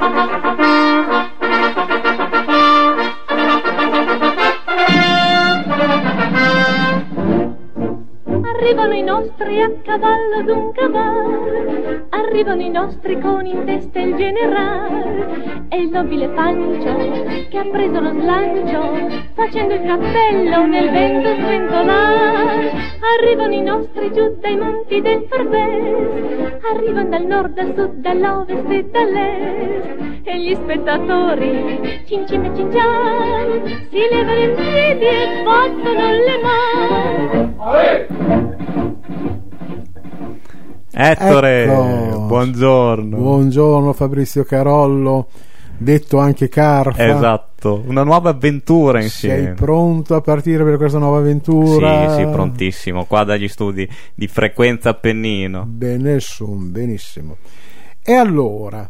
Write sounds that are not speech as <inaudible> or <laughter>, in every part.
Thank you. Arrivano i nostri a cavallo d'un cavallo, arrivano i nostri con in testa il generale e il nobile Pancio che ha preso lo slancio facendo il cappello nel vento sventolare. Arrivano i nostri giù dai monti del Forbes, arrivano dal nord, dal sud, dall'ovest e dall'est e gli spettatori cincim e cincian si levano in piedi e battono le mani. Ettore, Ecco. buongiorno. Buongiorno Fabrizio Carollo, detto anche Carfa. Esatto, una nuova avventura Sei insieme. pronto a partire per questa nuova avventura? Sì, sì, prontissimo. Qua dagli studi di frequenza Appennino. Benissimo, benissimo. E allora,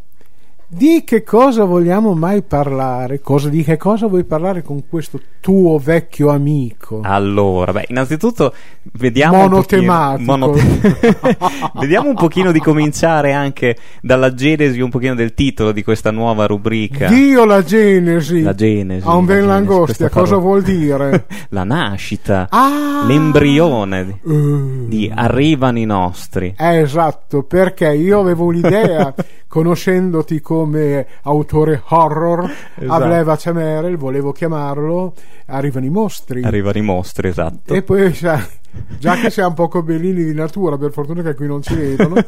di che cosa vogliamo mai parlare? Cosa, di che cosa vuoi parlare con questo tuo vecchio amico? Allora, beh, innanzitutto vediamo un Monotematico. pochino, monote- <laughs> vediamo un pochino di cominciare anche dalla genesi un pochino del titolo di questa nuova rubrica. Dio la genesi. La genesi. A un ben langostia, cosa vuol dire? <laughs> La nascita, Ah! l'embrione di, Eh. di Arrivano i nostri. Eh, esatto, perché io avevo l'idea, <laughs> conoscendoti come autore horror, Esatto. a Bleva Cemerel, volevo chiamarlo Arrivano i mostri. Arrivano i mostri, esatto. E poi, sai, già che siamo poco bellini di natura, per fortuna che qui non ci vedono, <laughs>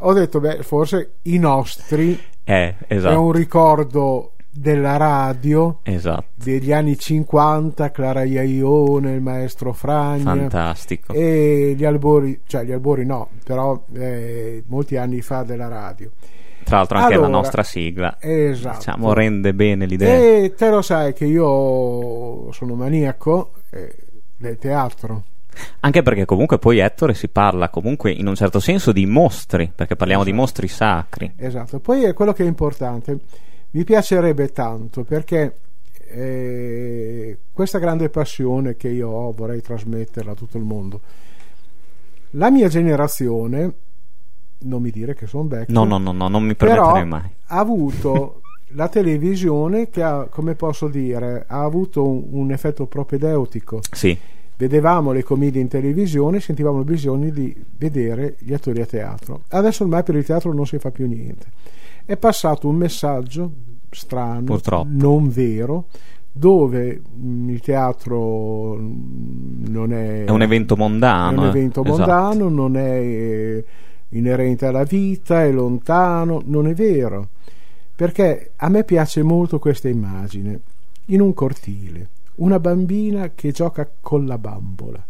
ho detto, beh, forse i nostri Eh, è esatto. un ricordo della radio Esatto. degli anni 50, Clara Iaione, il maestro Fragna Fantastico. e gli albori, cioè gli albori no, però eh, molti anni fa della radio. Tra l'altro anche Allora, la nostra sigla. Esatto. Diciamo, rende bene l'idea. E te lo sai che io sono maniaco eh, del teatro. Anche perché comunque poi Ettore si parla comunque in un certo senso di mostri, perché parliamo di Esatto. mostri sacri. Esatto. Poi è quello che è importante. Mi piacerebbe tanto perché eh, questa grande passione che io ho vorrei trasmetterla a tutto il mondo. La mia generazione, non mi dire che sono vecchio, No, no, no, no, non mi permetterei mai. ha avuto la televisione che ha, come posso dire, ha avuto un, un effetto propedeutico. Sì, Vedevamo le commedie in televisione, sentivamo il bisogno di vedere gli attori a teatro. Adesso ormai per il teatro non si fa più niente. È passato un messaggio strano, Purtroppo. non vero, dove mh, il teatro mh, non è, è un evento mondano. è un eh. evento Esatto. mondano, non è eh, inerente alla vita, è lontano, non è vero. Perché a me piace molto questa immagine. In un cortile, una bambina che gioca con la bambola.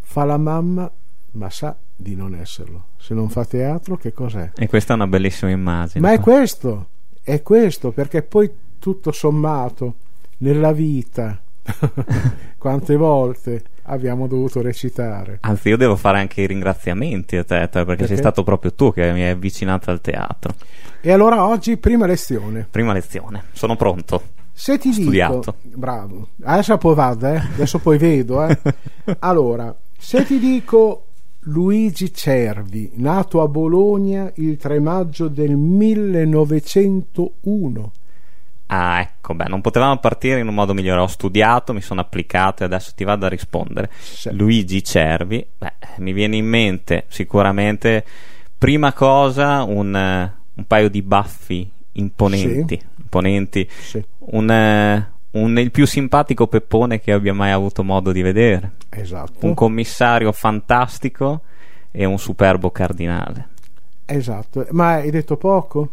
Fa la mamma, ma sa di non esserlo. Se non fa teatro, che cos'è? E questa è una bellissima immagine. Ma è questo, è questo, perché poi tutto sommato nella vita, <laughs> quante volte abbiamo dovuto recitare. Anzi, io devo fare anche i ringraziamenti a te, perché, Perché? sei stato proprio tu che mi hai avvicinato al teatro. E allora oggi, prima lezione. Prima lezione, sono pronto. Se ti Studiato. dico, bravo, adesso poi vado, eh? adesso poi vedo. Eh? <laughs> Allora, se ti dico Luigi Cervi, nato a Bologna il 3 maggio del 1901, Ah, ecco, beh, non potevamo partire in un modo migliore. Ho studiato, mi sono applicato e adesso ti vado a rispondere. Sì. Luigi Cervi, beh, mi viene in mente sicuramente, prima cosa, un, un paio di baffi imponenti. imponenti Sì, un, un- il più simpatico peppone che abbia mai avuto modo di vedere. esatto. Un commissario fantastico e un superbo cardinale. Esatto, ma hai detto poco?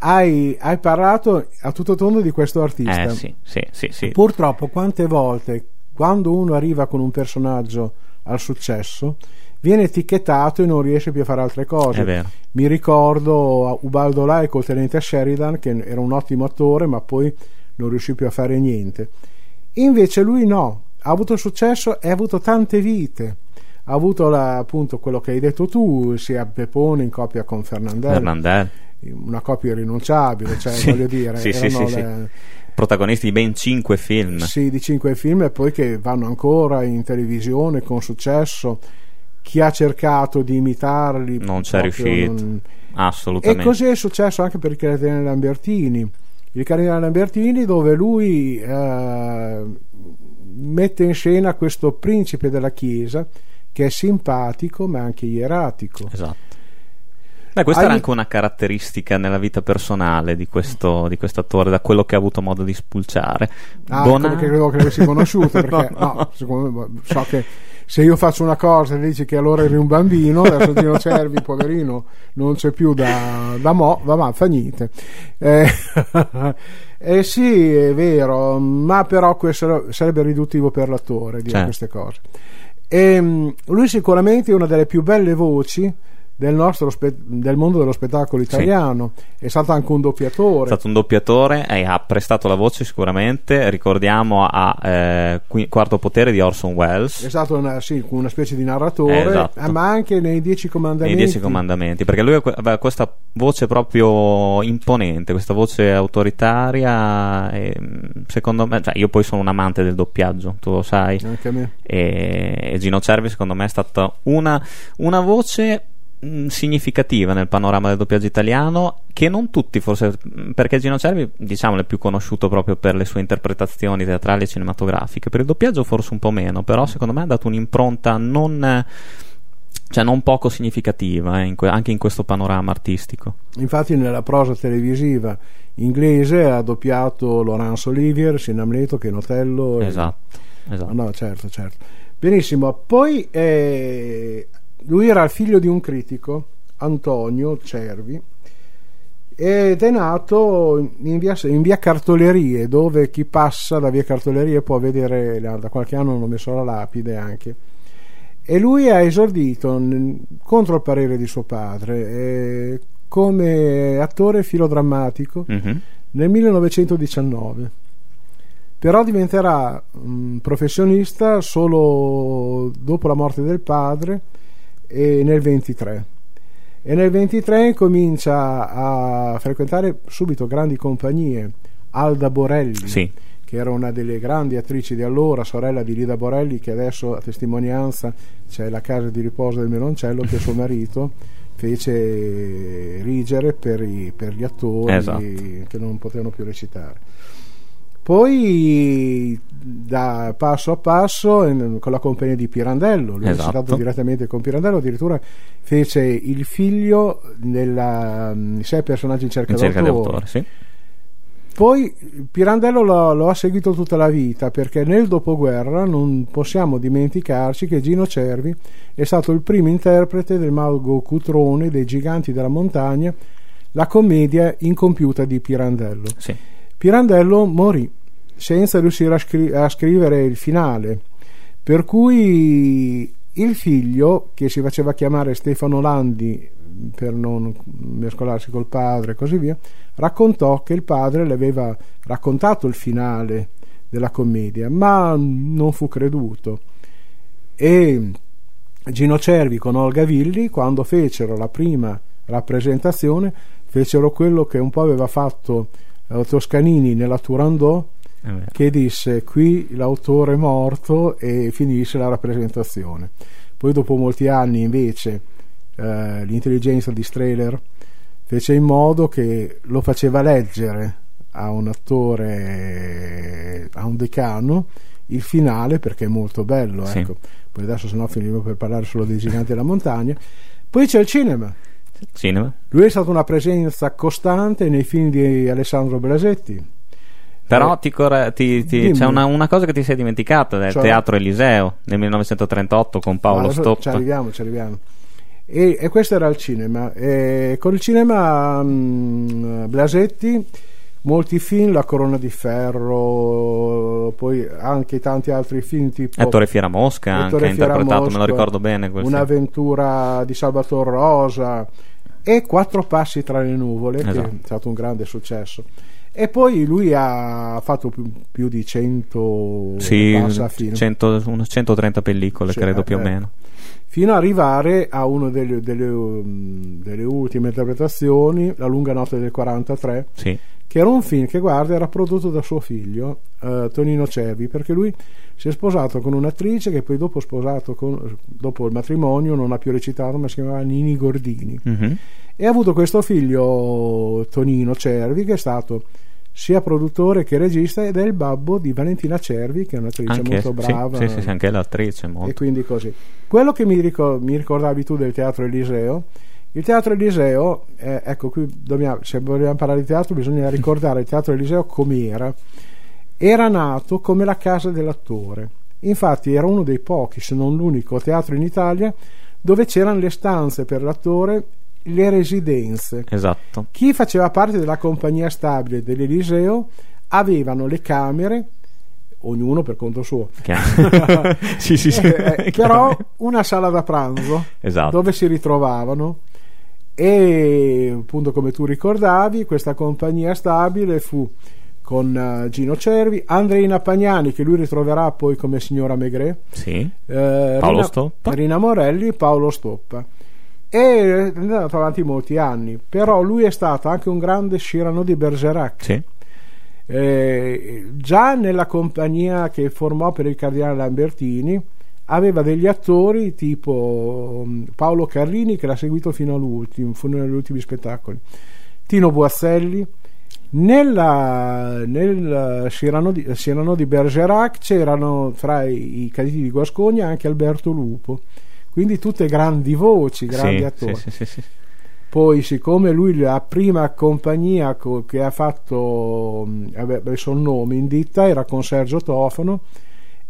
Hai, hai parlato a tutto tondo di questo artista. Eh sì, sì, sì, sì. Purtroppo, quante volte quando uno arriva con un personaggio al successo viene etichettato e non riesce più a fare altre cose. È vero. Mi ricordo Ubaldo Lai col tenente Sheridan, che era un ottimo attore, ma poi non riuscì più a fare niente. Invece lui no, ha avuto successo e ha avuto tante vite. Ha avuto la- appunto quello che hai detto tu, sia Pepone in coppia con Fernandel, Fernandel. Una coppia irrinunciabile, cioè Sì, voglio dire, sì, erano sì, sì. le- Protagonisti di ben cinque film. sì, di cinque film e poi che vanno ancora in televisione con successo chi ha cercato di imitarli non c'è riuscito. Non... Assolutamente. E così è successo anche per il Cardinale Lambertini. Il Cardinale Lambertini dove lui eh, mette in scena questo principe della Chiesa che è simpatico ma anche ieratico. Esatto. Beh, questa Hai... era anche una caratteristica nella vita personale di questo, di questo attore, da quello che ha avuto modo di spulciare. Ah, Bona... perché credevo che l'avessi conosciuto, <laughs> perché no, no secondo me, so che se io faccio una cosa e dici che allora eri un bambino, adesso Gino Cervi, poverino, non c'è più da, da mo, va, ma fa niente. Eh, <laughs> eh, sì, è vero, ma però questo sarebbe riduttivo per l'attore dire certo. queste cose. E, ehm, lui sicuramente è una delle più belle voci del, nostro spe- del mondo dello spettacolo italiano. Sì. È stato anche un doppiatore. È stato un doppiatore e ha prestato la voce sicuramente. Ricordiamo a eh, Quarto Potere di Orson Welles. È stato una, sì, una specie di narratore, esatto. eh, ma anche nei Dieci Comandamenti. Nei Dieci Comandamenti, perché lui aveva questa voce proprio imponente, questa voce autoritaria. E, secondo me, cioè io poi sono un amante del doppiaggio, tu lo sai. Anche a me. E, e Gino Cervi, secondo me, è stata una, una voce Mm, significativa nel panorama del doppiaggio italiano che non tutti forse mm, perché Gino Cervi diciamo è più conosciuto proprio per le sue interpretazioni teatrali e cinematografiche. Per il doppiaggio forse un po' meno però secondo me ha dato un'impronta non cioè non poco significativa eh, in que- anche in questo panorama artistico. Infatti nella prosa televisiva inglese ha doppiato Laurence Olivier sia in Amleto che in Otello esatto, e... esatto. no certo certo. Benissimo poi eh, lui era il figlio di un critico, Antonio Cervi, ed è nato in via, in via, Cartolerie, dove chi passa da via Cartolerie può vedere, da qualche anno hanno messo la lapide anche. E lui ha esordito contro il parere di suo padre eh, come attore filodrammatico mm-hmm. nel 1919 però diventerà um, professionista solo dopo la morte del padre e nel 23 e nel 23 comincia a frequentare subito grandi compagnie Alda Borelli sì. che era una delle grandi attrici di allora sorella di Lida Borelli che adesso a testimonianza c'è la casa di riposo del Meloncello che suo marito fece rigere per, i, per gli attori esatto. che non potevano più recitare poi da passo a passo con la compagnia di Pirandello, lui esatto. è stato direttamente con Pirandello, addirittura fece il figlio dei mm, sei personaggi in cerca, in cerca d'autore. Sì. Poi Pirandello lo, lo, ha seguito tutta la vita perché nel dopoguerra non possiamo dimenticarci che Gino Cervi è stato il primo interprete del mago Cutrone dei Giganti della Montagna, la commedia incompiuta di Pirandello. Sì. Pirandello morì senza riuscire a, scri- a scrivere il finale, per cui il figlio, che si faceva chiamare Stefano Landi per non mescolarsi col padre e così via, raccontò che il padre le aveva raccontato il finale della commedia, ma non fu creduto. E Gino Cervi con Olga Villi, quando fecero la prima rappresentazione, fecero quello che un po' aveva fatto eh, Toscanini nella Turandot, che disse qui l'autore è morto e finisce la rappresentazione. Poi dopo molti anni invece eh, l'intelligenza di Strehler fece in modo che lo faceva leggere a un attore, a un decano, il finale perché è molto bello. Sì. Ecco. Poi adesso se no finiremo per parlare solo dei giganti della montagna. Poi c'è il cinema. Cinema. Lui è stata una presenza costante nei film di Alessandro Blasetti però eh, ti corre, ti, ti, c'è una, una, cosa che ti sei dimenticata del cioè, Teatro Eliseo nel 1938 con Paolo Stoppa. Ci arriviamo, ci arriviamo. E, e, questo era il cinema. E con il cinema mh, mm, Blasetti, molti film, La Corona di Ferro, poi anche tanti altri film tipo... Ettore Fieramosca anche ha interpretato, Mosca, me lo ricordo bene. Un'avventura di Salvatore Rosa e Quattro passi tra le nuvole, esatto. che è stato un grande successo. E poi lui ha fatto più, più di 100 sì, 100, 130 pellicole, cioè, credo più eh, o meno. Fino ad arrivare a una delle, delle, um, delle, ultime interpretazioni, La lunga notte del 43, sì. che era un film che guarda era prodotto da suo figlio eh, Tonino Cervi perché lui si è sposato con un'attrice che poi dopo, sposato con, dopo il matrimonio non ha più recitato ma si chiamava Nini Gordini Mhm. e ha avuto questo figlio Tonino Cervi che è stato sia produttore che regista ed è il babbo di Valentina Cervi che è un'attrice Anche, molto brava. sì, sì, sì, anche l'attrice molto. e quindi così. Quello che mi, ricor- mi ricordavi tu del teatro Eliseo? Il teatro Eliseo eh, ecco qui dobbiamo, se vogliamo parlare di teatro bisogna <laughs> ricordare il teatro Eliseo com'era. Era nato come la casa dell'attore. Infatti era uno dei pochi se non l'unico teatro in Italia dove c'erano le stanze per l'attore le residenze Esatto. chi faceva parte della compagnia stabile dell'Eliseo avevano le camere ognuno per conto suo <laughs> sì, sì, sì. eh, eh, però una sala da pranzo Esatto. dove si ritrovavano e appunto come tu ricordavi questa compagnia stabile fu con eh, Gino Cervi, Andreina Pagnani che lui ritroverà poi come signora Maigret Sì. eh, Paolo Rina, Stoppa. Rina Morelli, Paolo Stoppa e è andato avanti molti anni però lui è stato anche un grande Cyrano di Bergerac Sì. eh, già nella compagnia che formò per il cardinale Lambertini aveva degli attori tipo um, Paolo Carlini che l'ha seguito fino all'ultimo, fino agli ultimi spettacoli, Tino Boazzelli. Nella, nel Cyrano di, Cyrano di Bergerac c'erano fra i, i cadeti di Guascogna anche Alberto Lupo, quindi tutte grandi voci, grandi Sì, attori. sì, sì. Poi, siccome lui la prima compagnia co- che ha fatto, mh, aveva il nome in ditta era con Sergio Tofano,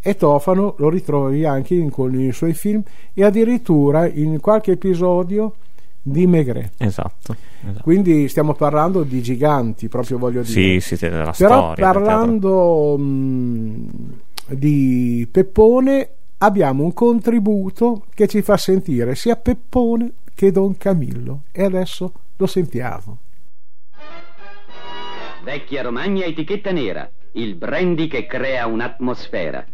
e Tofano lo ritrovi anche in, con i suoi film e addirittura in qualche episodio di Maigret. Esatto. esatto. Quindi stiamo parlando di giganti, proprio voglio dire. Sì, sì, della Però storia. teatro. parlando mh, di Peppone abbiamo un contributo che ci fa sentire sia Peppone che Don Camillo e adesso lo sentiamo. Vecchia Romagna etichetta nera, il brandy che crea un'atmosfera.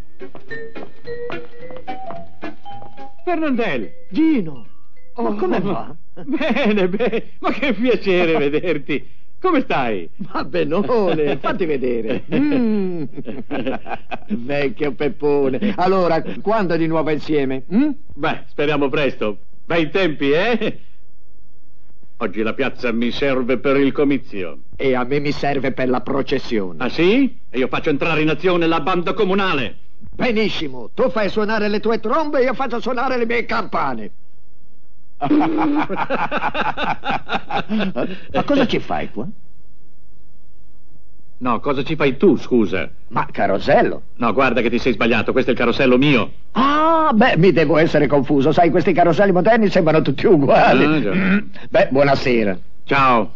Fernandel, Gino, oh, ma come va? Bene, bene, ma che piacere vederti. Come stai? Va benone, <laughs> fatti vedere. Mm. <laughs> Vecchio Peppone. Allora, quando di nuovo insieme? mm? Beh, speriamo presto. Bei tempi, eh? Oggi la piazza mi serve per il comizio. E a me mi serve per la processione. Ah sì? E io faccio entrare in azione la banda comunale. Benissimo, tu fai suonare le tue trombe e io faccio suonare le mie campane. <laughs> Ma cosa ci fai qua? No, cosa ci fai tu, scusa? Ma carosello. No, guarda che ti sei sbagliato, questo è il carosello mio. Ah, beh, mi devo essere confuso. Sai, questi caroselli moderni sembrano tutti uguali. Ah. Mm. <clears throat> Beh, buonasera. Ciao.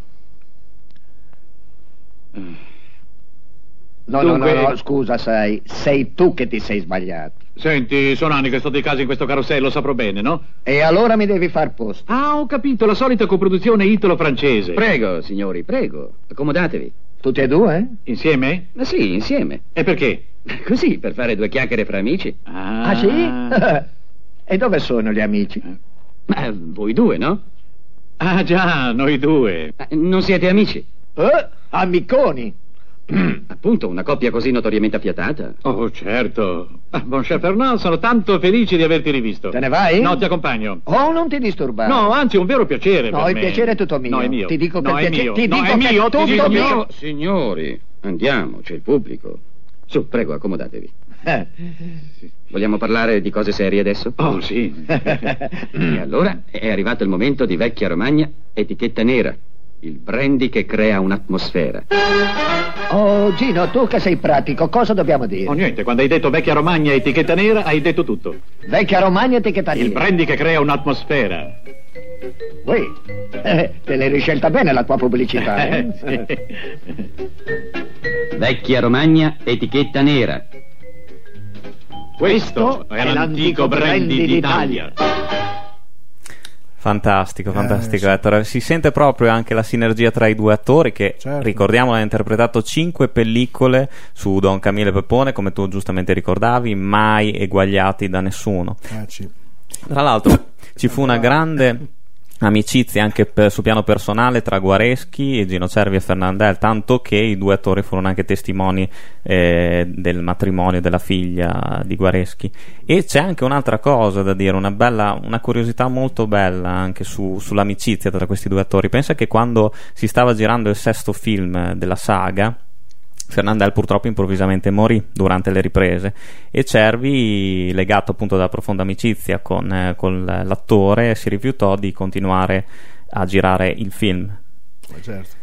No, Dunque- no, no, no, scusa, sai, sei tu che ti sei sbagliato. Senti, sono anni che sto di casa in questo carosello, saprò bene, no? E allora mi devi far posto. Ah, ho capito, la solita coproduzione italo-francese. Prego, signori, prego, accomodatevi. Tutti e due? eh? Insieme? Ma sì, insieme. E perché? <laughs> Così, per fare due chiacchiere fra amici. Ah, sì? <laughs> e dove sono gli amici? Ma voi due, no? Ah, già, noi due. Ma Non siete amici? Eh, amiconi. <clears throat> Appunto, una coppia così notoriamente affiatata. Oh, certo. Ah, Bon cher Fernand, sono tanto felice di averti rivisto. Te ne vai? No, ti accompagno. Oh, non ti disturbare. No, anzi, un vero piacere No, per il me. piacere è tutto mio. No, è mio. Ti dico che no, il è mio. ti no, dico è mio, tutto ti dico mio. mio. Signori, andiamo, c'è il pubblico. Su, prego, accomodatevi. <laughs> Vogliamo parlare di cose serie adesso? Oh, sì. <laughs> E allora è arrivato il momento di Vecchia Romagna, etichetta nera. Il brandy che crea un'atmosfera. Oh, Gino, tu che sei pratico, cosa dobbiamo dire? Oh, niente, quando hai detto vecchia Romagna etichetta nera, hai detto tutto. Vecchia Romagna etichetta Il nera. brandy che crea un'atmosfera. Ui, eh, te l'hai riscelta bene la tua pubblicità, eh? <laughs> Vecchia Romagna, etichetta nera. Questo è l'antico brandy d'Italia. Fantastico, fantastico sì. Ettore. Si sente proprio anche la sinergia tra i due attori che, Certo. ricordiamo, hanno interpretato cinque pellicole su Don Camillo e Peppone, come tu giustamente ricordavi, mai eguagliati da nessuno. Eh, sì. Tra l'altro ci fu una grande amicizie anche per, su piano personale tra Guareschi, Gino Cervi e Fernandel, tanto che i due attori furono anche testimoni eh, del matrimonio della figlia di Guareschi. E c'è anche un'altra cosa da dire, una, bella, una curiosità molto bella anche su, sull'amicizia tra questi due attori. Pensa che quando si stava girando il sesto film della saga, Fernandel purtroppo improvvisamente morì durante le riprese e Cervi, legato appunto dalla profonda amicizia con, eh, con l'attore, si rifiutò di continuare a girare il film. Certo.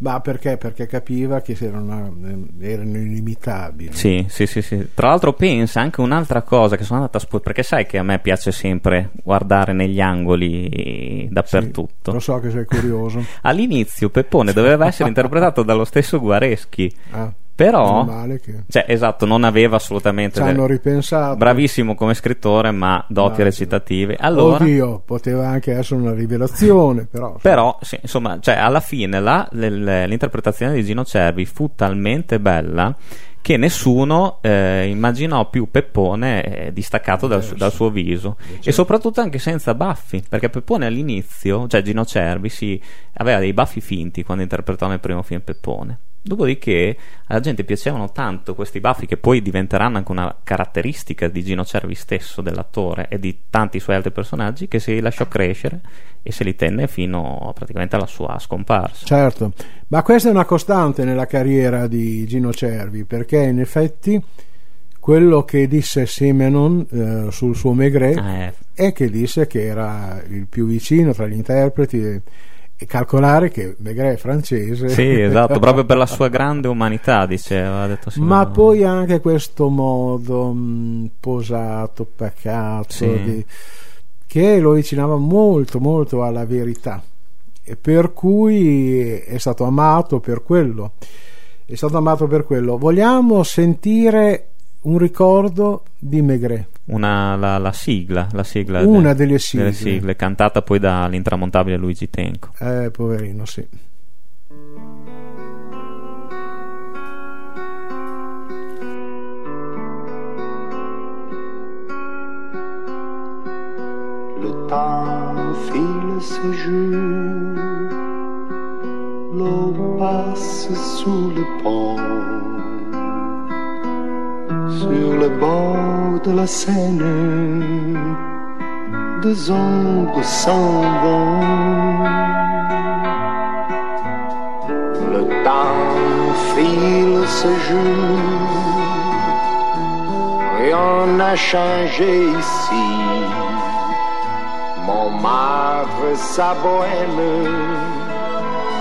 Ma perché? Perché capiva che erano, eh, erano inimitabili. Sì, sì, sì, sì, Tra l'altro pensa anche un'altra cosa che sono andata a spo- perché sai che a me piace sempre guardare negli angoli dappertutto. Sì, lo so che sei curioso. <laughs> All'inizio Peppone doveva essere interpretato dallo stesso Guareschi. Ah però che... cioè, esatto non aveva assolutamente ci hanno ripensato. bravissimo come scrittore ma doti recitative. Allora oddio poteva anche essere una rivelazione però <laughs> però sì, insomma cioè, alla fine la, l'interpretazione di Gino Cervi fu talmente bella che nessuno eh, immaginò più Peppone eh, distaccato dal, dal, suo viso. Certo. e soprattutto anche senza baffi perché Peppone all'inizio cioè Gino Cervi si, aveva dei baffi finti quando interpretò nel primo film Peppone Dopodiché alla gente piacevano tanto questi baffi che poi diventeranno anche una caratteristica di Gino Cervi stesso, dell'attore e di tanti suoi altri personaggi che si lasciò crescere e se li tenne fino praticamente alla sua scomparsa. Certo, ma questa è una costante nella carriera di Gino Cervi perché in effetti quello che disse Simenon eh, sul suo Maigret eh. è che disse che era il più vicino tra gli interpreti calcolare che Maigret è francese. Sì, esatto, <laughs> proprio per la sua grande umanità, diceva. Detto, sì, Ma no. poi anche questo modo mh, mm, posato, pacato, sì. di, che lo avvicinava molto, molto alla verità. E per cui è stato amato per quello. È stato amato per quello. Vogliamo sentire un ricordo di Maigret. Una, la, la, sigla, la sigla una de, delle, sigle. delle sigle, cantata poi dall'intramontabile Luigi Tenco. Eh, poverino, sì. Le temps file ce jour, l'eau passe sous le pont. Sur le bord de la Seine, deux ombres s'en vont. Le temps file ce jour, rien n'a changé ici. Montmartre, sa bohème,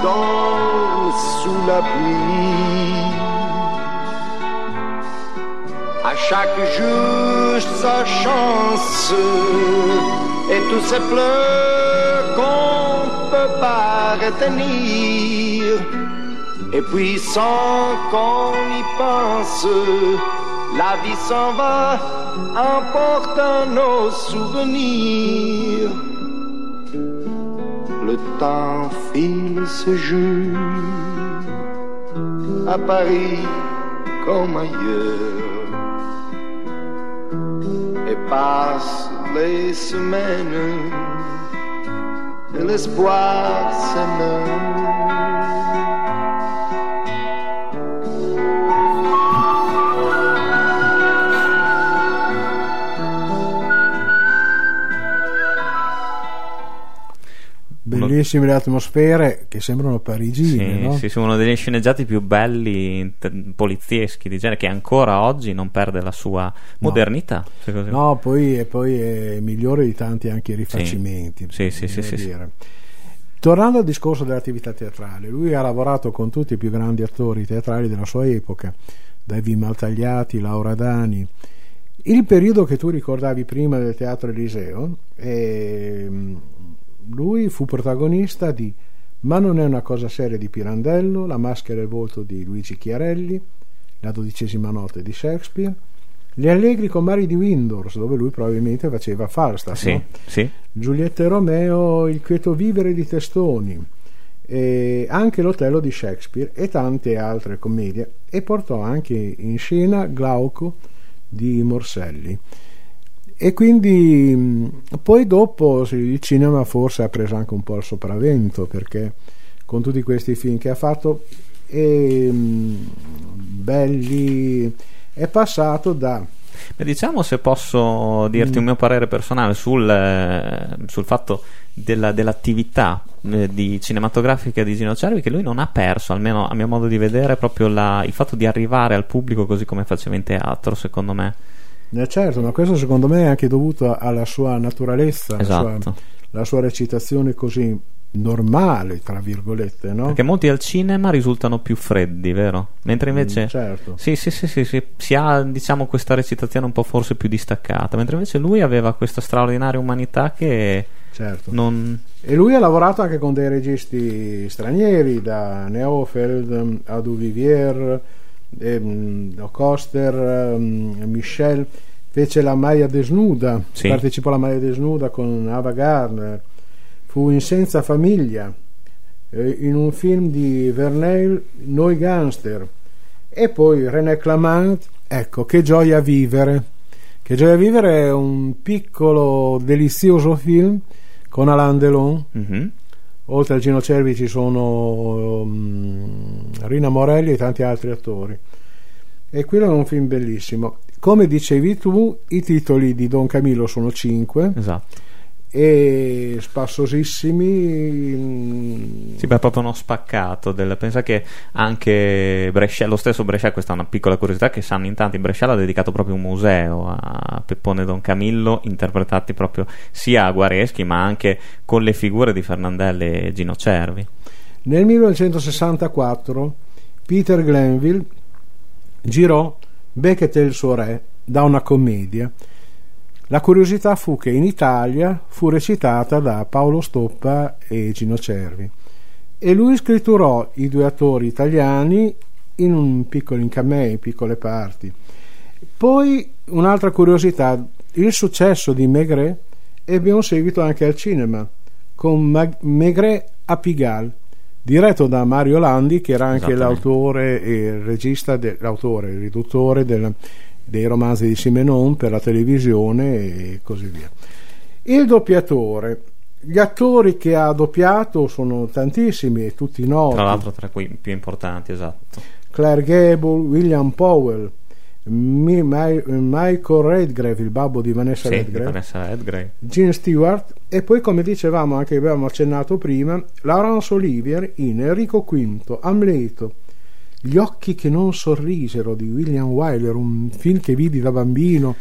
dans sous la pluie à chaque jour sa chance et tous ces pleurs qu'on peut pas retenir. Et puis sans qu'on y pense, la vie s'en va emportant nos souvenirs. Le temps file ce jour à Paris comme ailleurs et passent les semaines et l'espoir s'émeut. Bellissime le atmosfere che sembrano parigine. Sì, no? sì, sono uno degli sceneggiati più belli, polizieschi di genere, che ancora oggi non perde la sua modernità. No, poi, poi, è migliore di tanti anche rifacimenti. Sì, sì, sì, sì, Tornando al discorso dell'attività teatrale, lui ha lavorato con tutti i più grandi attori teatrali della sua epoca, David Maltagliati, Laura Dani. Il periodo che tu ricordavi prima del Teatro Eliseo è lui fu protagonista di Ma non è una cosa seria di Pirandello, La maschera e il volto di Luigi Chiarelli, La dodicesima notte di Shakespeare, Gli allegri comari di Windors, dove lui probabilmente faceva Falstaff, sì, no? sì. Giulietta e Romeo, Il quieto vivere di Testoni, e anche l'Otello di Shakespeare e tante altre commedie e portò anche in scena Glauco di Morselli E quindi poi dopo sì, il cinema forse ha preso anche un po' il sopravvento perché con tutti questi film che ha fatto e, belli è passato da Beh, diciamo se posso dirti Mm. un mio parere personale sul, eh, sul fatto della- dell'attività eh, di cinematografica di Gino Cervi che lui non ha perso, almeno a mio modo di vedere, proprio la- il fatto di arrivare al pubblico così come faceva in teatro, secondo me. Eh, certo, ma questo secondo me è anche dovuto alla sua naturalezza, alla sua- Esatto. la sua recitazione così normale, tra virgolette, no? Perché molti al cinema risultano più freddi, vero? Mentre invece... Mm, certo. Sì, sì, sì, sì, sì, si ha diciamo questa recitazione un po' forse più distaccata, mentre invece lui aveva questa straordinaria umanità che certo. non... E lui ha lavorato anche con dei registi stranieri, da Neofeld a Duvivier, ehm, Coster, ehm, Michel, fece la Maya Desnuda, Sì. partecipò alla Maya Desnuda con Ava Gardner, fu in Senza Famiglia, eh, in un film di Verneuil, Noi Gangster, e poi René Clamant, ecco, Che gioia vivere. Che gioia vivere è un piccolo, delizioso film con Alain Delon. Mhm. Oltre a Gino Cervi ci sono um, Rina Morelli e tanti altri attori. E quello è un film bellissimo. Come dicevi tu, i titoli di Don Camillo sono cinque Esatto. E spassosissimi. mm, Sì, è proprio uno spaccato. Del... Pensa che anche Brescia, lo stesso Brescia, questa è una piccola curiosità che sanno in tanti, Brescia ha dedicato proprio un museo a Peppone e Don Camillo, interpretati proprio sia a Guareschi ma anche con le figure di Fernandelli e Gino Cervi. Nel 1964 Peter Glenville girò Beckett e il suo re da una commedia. La curiosità fu che in Italia fu recitata da Paolo Stoppa e Gino Cervi e lui scritturò i due attori italiani in un piccolo in camei, piccole parti. Poi un'altra curiosità, il successo di Maigret ebbe un seguito anche al cinema con Mag- Maigret a Pigalle diretto da Mario Landi che era anche l'autore e il regista de- l'autore, il riduttore del- dei romanzi di Simenon per la televisione e così via. Il doppiatore. Gli attori che ha doppiato sono tantissimi e tutti noti. Tra l'altro tra quei più importanti, esatto. Claire Gable, William Powell Mi- Mi- Michael Redgrave il babbo di Vanessa Sì, di Redgrave. Vanessa Redgrave. Gene Stewart. E poi come dicevamo anche abbiamo accennato prima Laurence Olivier in Enrico V Amleto Gli occhi che non sorrisero di William Wyler un film che vidi da bambino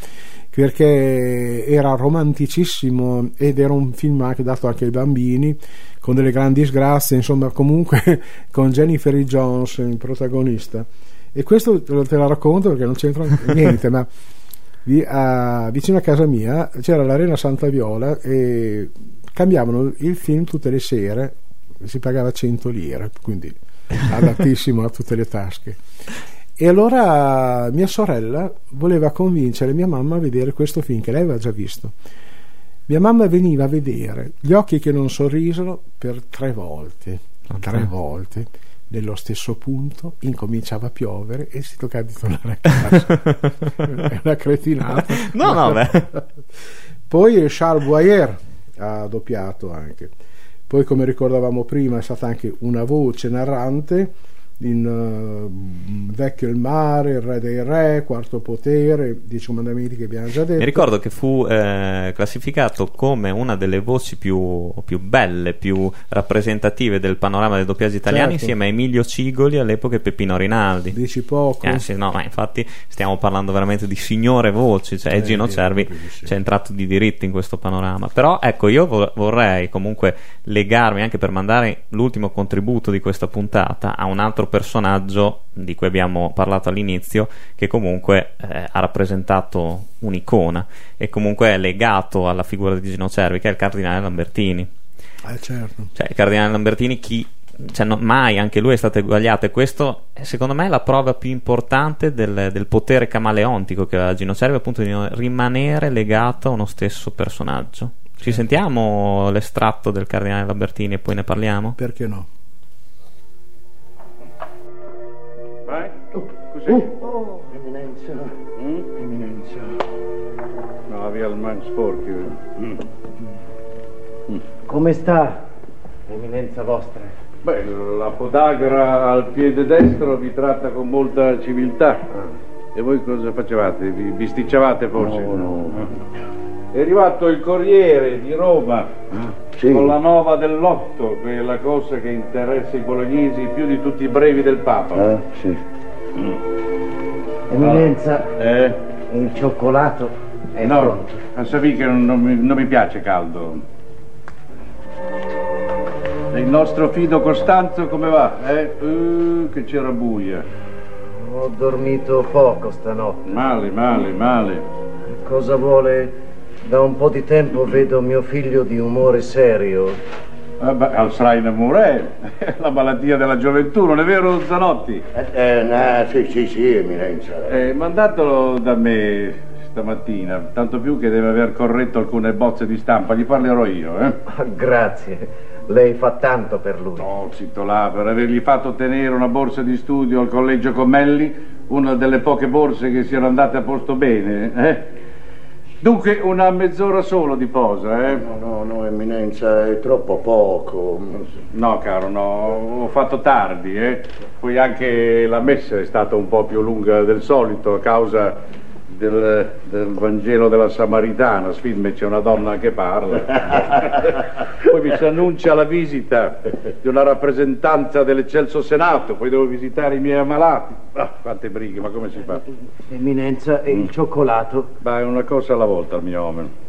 perché era romanticissimo ed era un film anche dato anche ai bambini con delle grandi disgrazie insomma comunque <laughs> con Jennifer. Jones il protagonista e questo te lo racconto perché non c'entra <laughs> niente ma a- vicino a casa mia c'era l'arena Santa Viola e cambiavano il film tutte le sere si pagava 100 lire quindi adattissimo a tutte le tasche. E allora mia sorella voleva convincere mia mamma a vedere questo film che lei aveva già visto. Mia mamma veniva a vedere gli occhi che non sorrisero per tre volte tre volte nello stesso punto incominciava a piovere e si toccava di tornare a casa. <laughs> È una cretinata. No, no, beh. poi Charles Boyer ha doppiato anche poi come ricordavamo prima è stata anche una voce narrante in eh, Vecchio il mare, Il re dei re, Quarto potere, Dieci comandamenti che abbiamo già detto Mi ricordo che fu eh, classificato come una delle voci più, più belle, più rappresentative del panorama del doppiaggio italiano Certo. insieme a Emilio Cigoli all'epoca e Peppino Rinaldi. Dici poco Eh, sì, no, ma infatti stiamo parlando veramente di signore voci, cioè Eh, Gino Cervi sì. c'è entrato di diritto in questo panorama. Però ecco, io vo- vorrei comunque legarmi anche per mandare l'ultimo contributo di questa puntata a un altro personaggio di cui abbiamo parlato all'inizio, che comunque eh, ha rappresentato un'icona e comunque è legato alla figura di Gino Cervi, che è il cardinale Lambertini. eh, certo Cioè, il cardinale Lambertini, chi. Cioè, no- mai anche lui è stato eguagliato, e questo è secondo me la prova più importante del, del potere camaleontico che ha Gino Cervi, appunto di rimanere legato a uno stesso personaggio. Ci sentiamo l'estratto del cardinale Lambertini e poi ne parliamo? perché no Vai. Cos'è? Oh, eminenza, Mm? eminenza. No, la via al Man Sporchi. Mm. Come sta, eminenza vostra? Beh, la podagra al piede destro vi tratta con molta civiltà. E voi cosa facevate? Vi bisticciavate forse? No, no. È arrivato il Corriere di Roma Sì. con la nova dell'otto, che è la cosa che interessa i bolognesi più di tutti i brevi del Papa. Ah, sì. Eminenza, Eh? il cioccolato è no, pronto. a sapere che non, non mi, non mi piace caldo. E il nostro fido Costanzo come va? Eh? Uh, che c'era buia. Ho dormito poco stanotte. Male, male, male. Cosa vuole? Da un po' di tempo vedo mio figlio di umore serio. Eh beh, Alzheimer Murel, <laughs> la malattia della gioventù, non è vero Zanotti? Eh, no, sì, sì, sì, eminenza. Eh, mandatelo da me stamattina, tanto più che deve aver corretto alcune bozze di stampa, gli parlerò io, eh? Ah, Grazie, lei fa tanto per lui. No, zitto là, per avergli fatto ottenere una borsa di studio al collegio Commelli, una delle poche borse che siano andate a posto bene, eh? Dunque, una mezz'ora solo di posa, eh? No, no, no, eminenza, è troppo poco. No, caro, no, ho fatto tardi, eh. Poi anche la messa è stata un po' più lunga del solito a causa del, del Vangelo della Samaritana. Sfilme c'è una donna che parla. <laughs> poi mi si annuncia la visita di una rappresentanza dell'Eccelso Senato, poi devo visitare i miei ammalati. Ah, quante brighe, ma come si fa? Eminenza, e il cioccolato? Beh, è una cosa alla volta il mio uomo.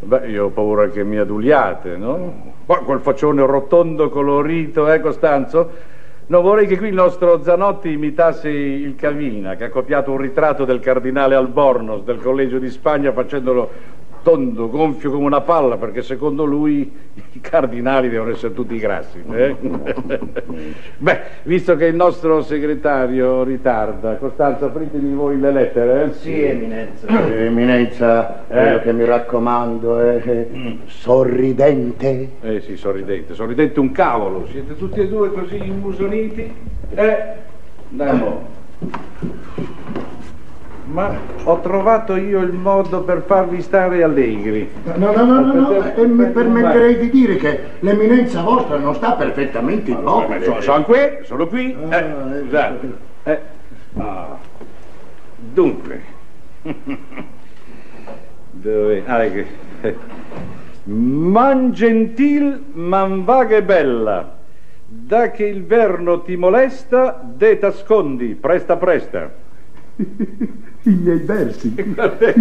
Beh, io ho paura che mi aduliate, no? Poi quel faccione rotondo, colorito, eh, Costanzo? Non vorrei che qui il nostro Zanotti imitasse il Cavina, che ha copiato un ritratto del cardinale Albornoz del Collegio di Spagna facendolo tondo, gonfio come una palla, perché secondo lui i cardinali devono essere tutti grassi. eh? Beh, visto che il nostro segretario ritarda, Costanzo, apritemi voi le lettere. eh? Sì, eminenza. Eh, Eminenza, quello che mi raccomando è sorridente. Eh sì, sorridente, sorridente un cavolo, siete tutti e due così immusoniti? Eh, dai mo. Ma ho trovato io il modo per farvi stare allegri. No, no, no, no, no, Aspetta, e mi permetterei di dire che l'eminenza vostra non sta perfettamente Vabbè, immobile. sono, sono qui, sono qui. Ah, Eh, scusate. Eh. Ah. Dunque. <laughs> Dove? Ah, che... Man gentil, man vaga e bella. Da che il verno ti molesta, de t'ascondi, presta presta. <laughs> I miei versi. <laughs> Guarda,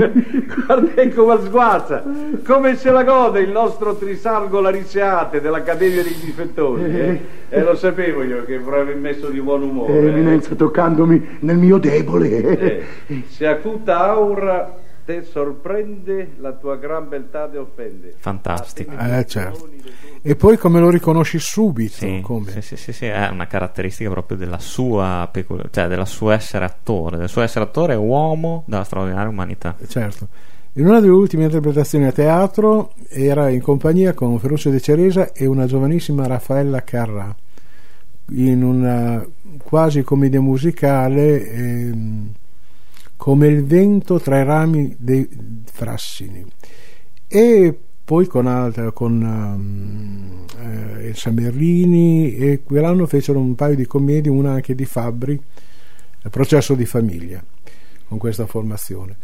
guarda come sguazza, come se la gode il nostro Trisalgo Lariceate dell'Accademia dei difettori. Eh? E lo sapevo io che avrei messo di buon umore. Eh, eh. eminenza, toccandomi nel mio debole. Eh, se acuta aura te sorprende, la tua gran beltà te offende. Fantastico. Eh, certo. E poi come lo riconosci subito? Sì, come? sì, sì, sì, è una caratteristica proprio della sua pecul- cioè del suo essere attore, del suo essere attore uomo della straordinaria umanità. Certo. In una delle ultime interpretazioni a teatro era in compagnia con Ferruccio De Ceresa e una giovanissima Raffaella Carrà in una quasi commedia musicale ehm, come il vento tra i rami dei frassini e poi con, altra, con um, eh, Elsa Merlini e quell'anno fecero un paio di commedie, una anche di Fabbri, il processo di famiglia con questa formazione.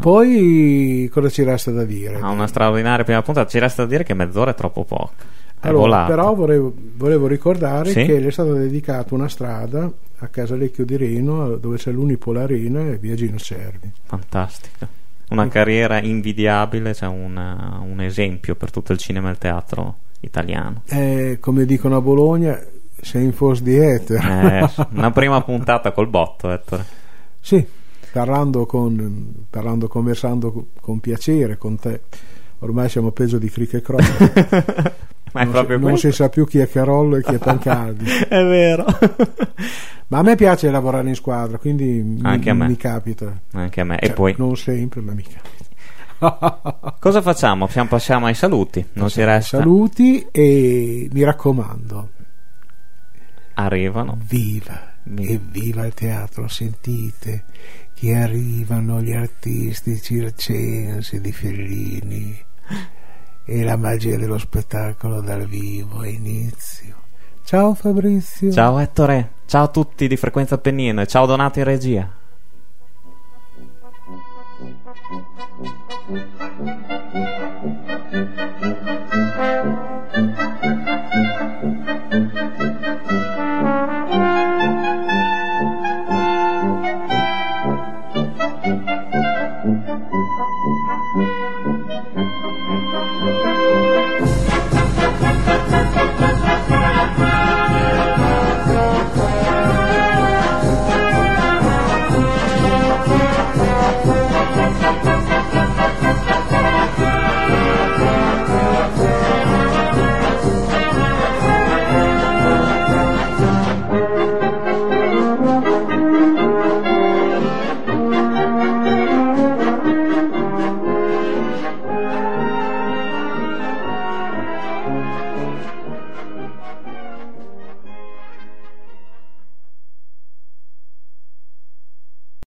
Poi cosa ci resta da dire? Ha una straordinaria prima puntata, ci resta da dire che mezz'ora è troppo poco. È Allora, però volevo, volevo ricordare Sì? che le è stata dedicata una strada a Casalecchio di Reno dove c'è l'Unipolarina e via Gino Cervi. Fantastica. Una carriera invidiabile, cioè una- un esempio per tutto il cinema e il teatro italiano. Eh, come dicono a Bologna, sei in force di ether. Eh, <laughs> una prima puntata col botto, Ettore. Sì, parlando, con, parlando, conversando co- con piacere con te. Ormai siamo peggio di Frick e Kroll. <laughs> <laughs> Ma è non, proprio si, non si sa più chi è Carollo e chi è <laughs> Pancardi. È vero. Ma a me piace lavorare in squadra, quindi mi, Anche a me. mi capita. Anche a me. Cioè, e poi, Non sempre, ma mi capita. <laughs> cosa facciamo? Passiamo- ai saluti. Non ci resta. Saluti e mi raccomando, Arrivano. viva, Vi- e viva il teatro, sentite che arrivano gli artisti circensi di Fellini e la magia dello spettacolo dal vivo a inizio. Ciao Fabrizio. Ciao Ettore, ciao a tutti di Frequenza Appennino e ciao Donato in regia.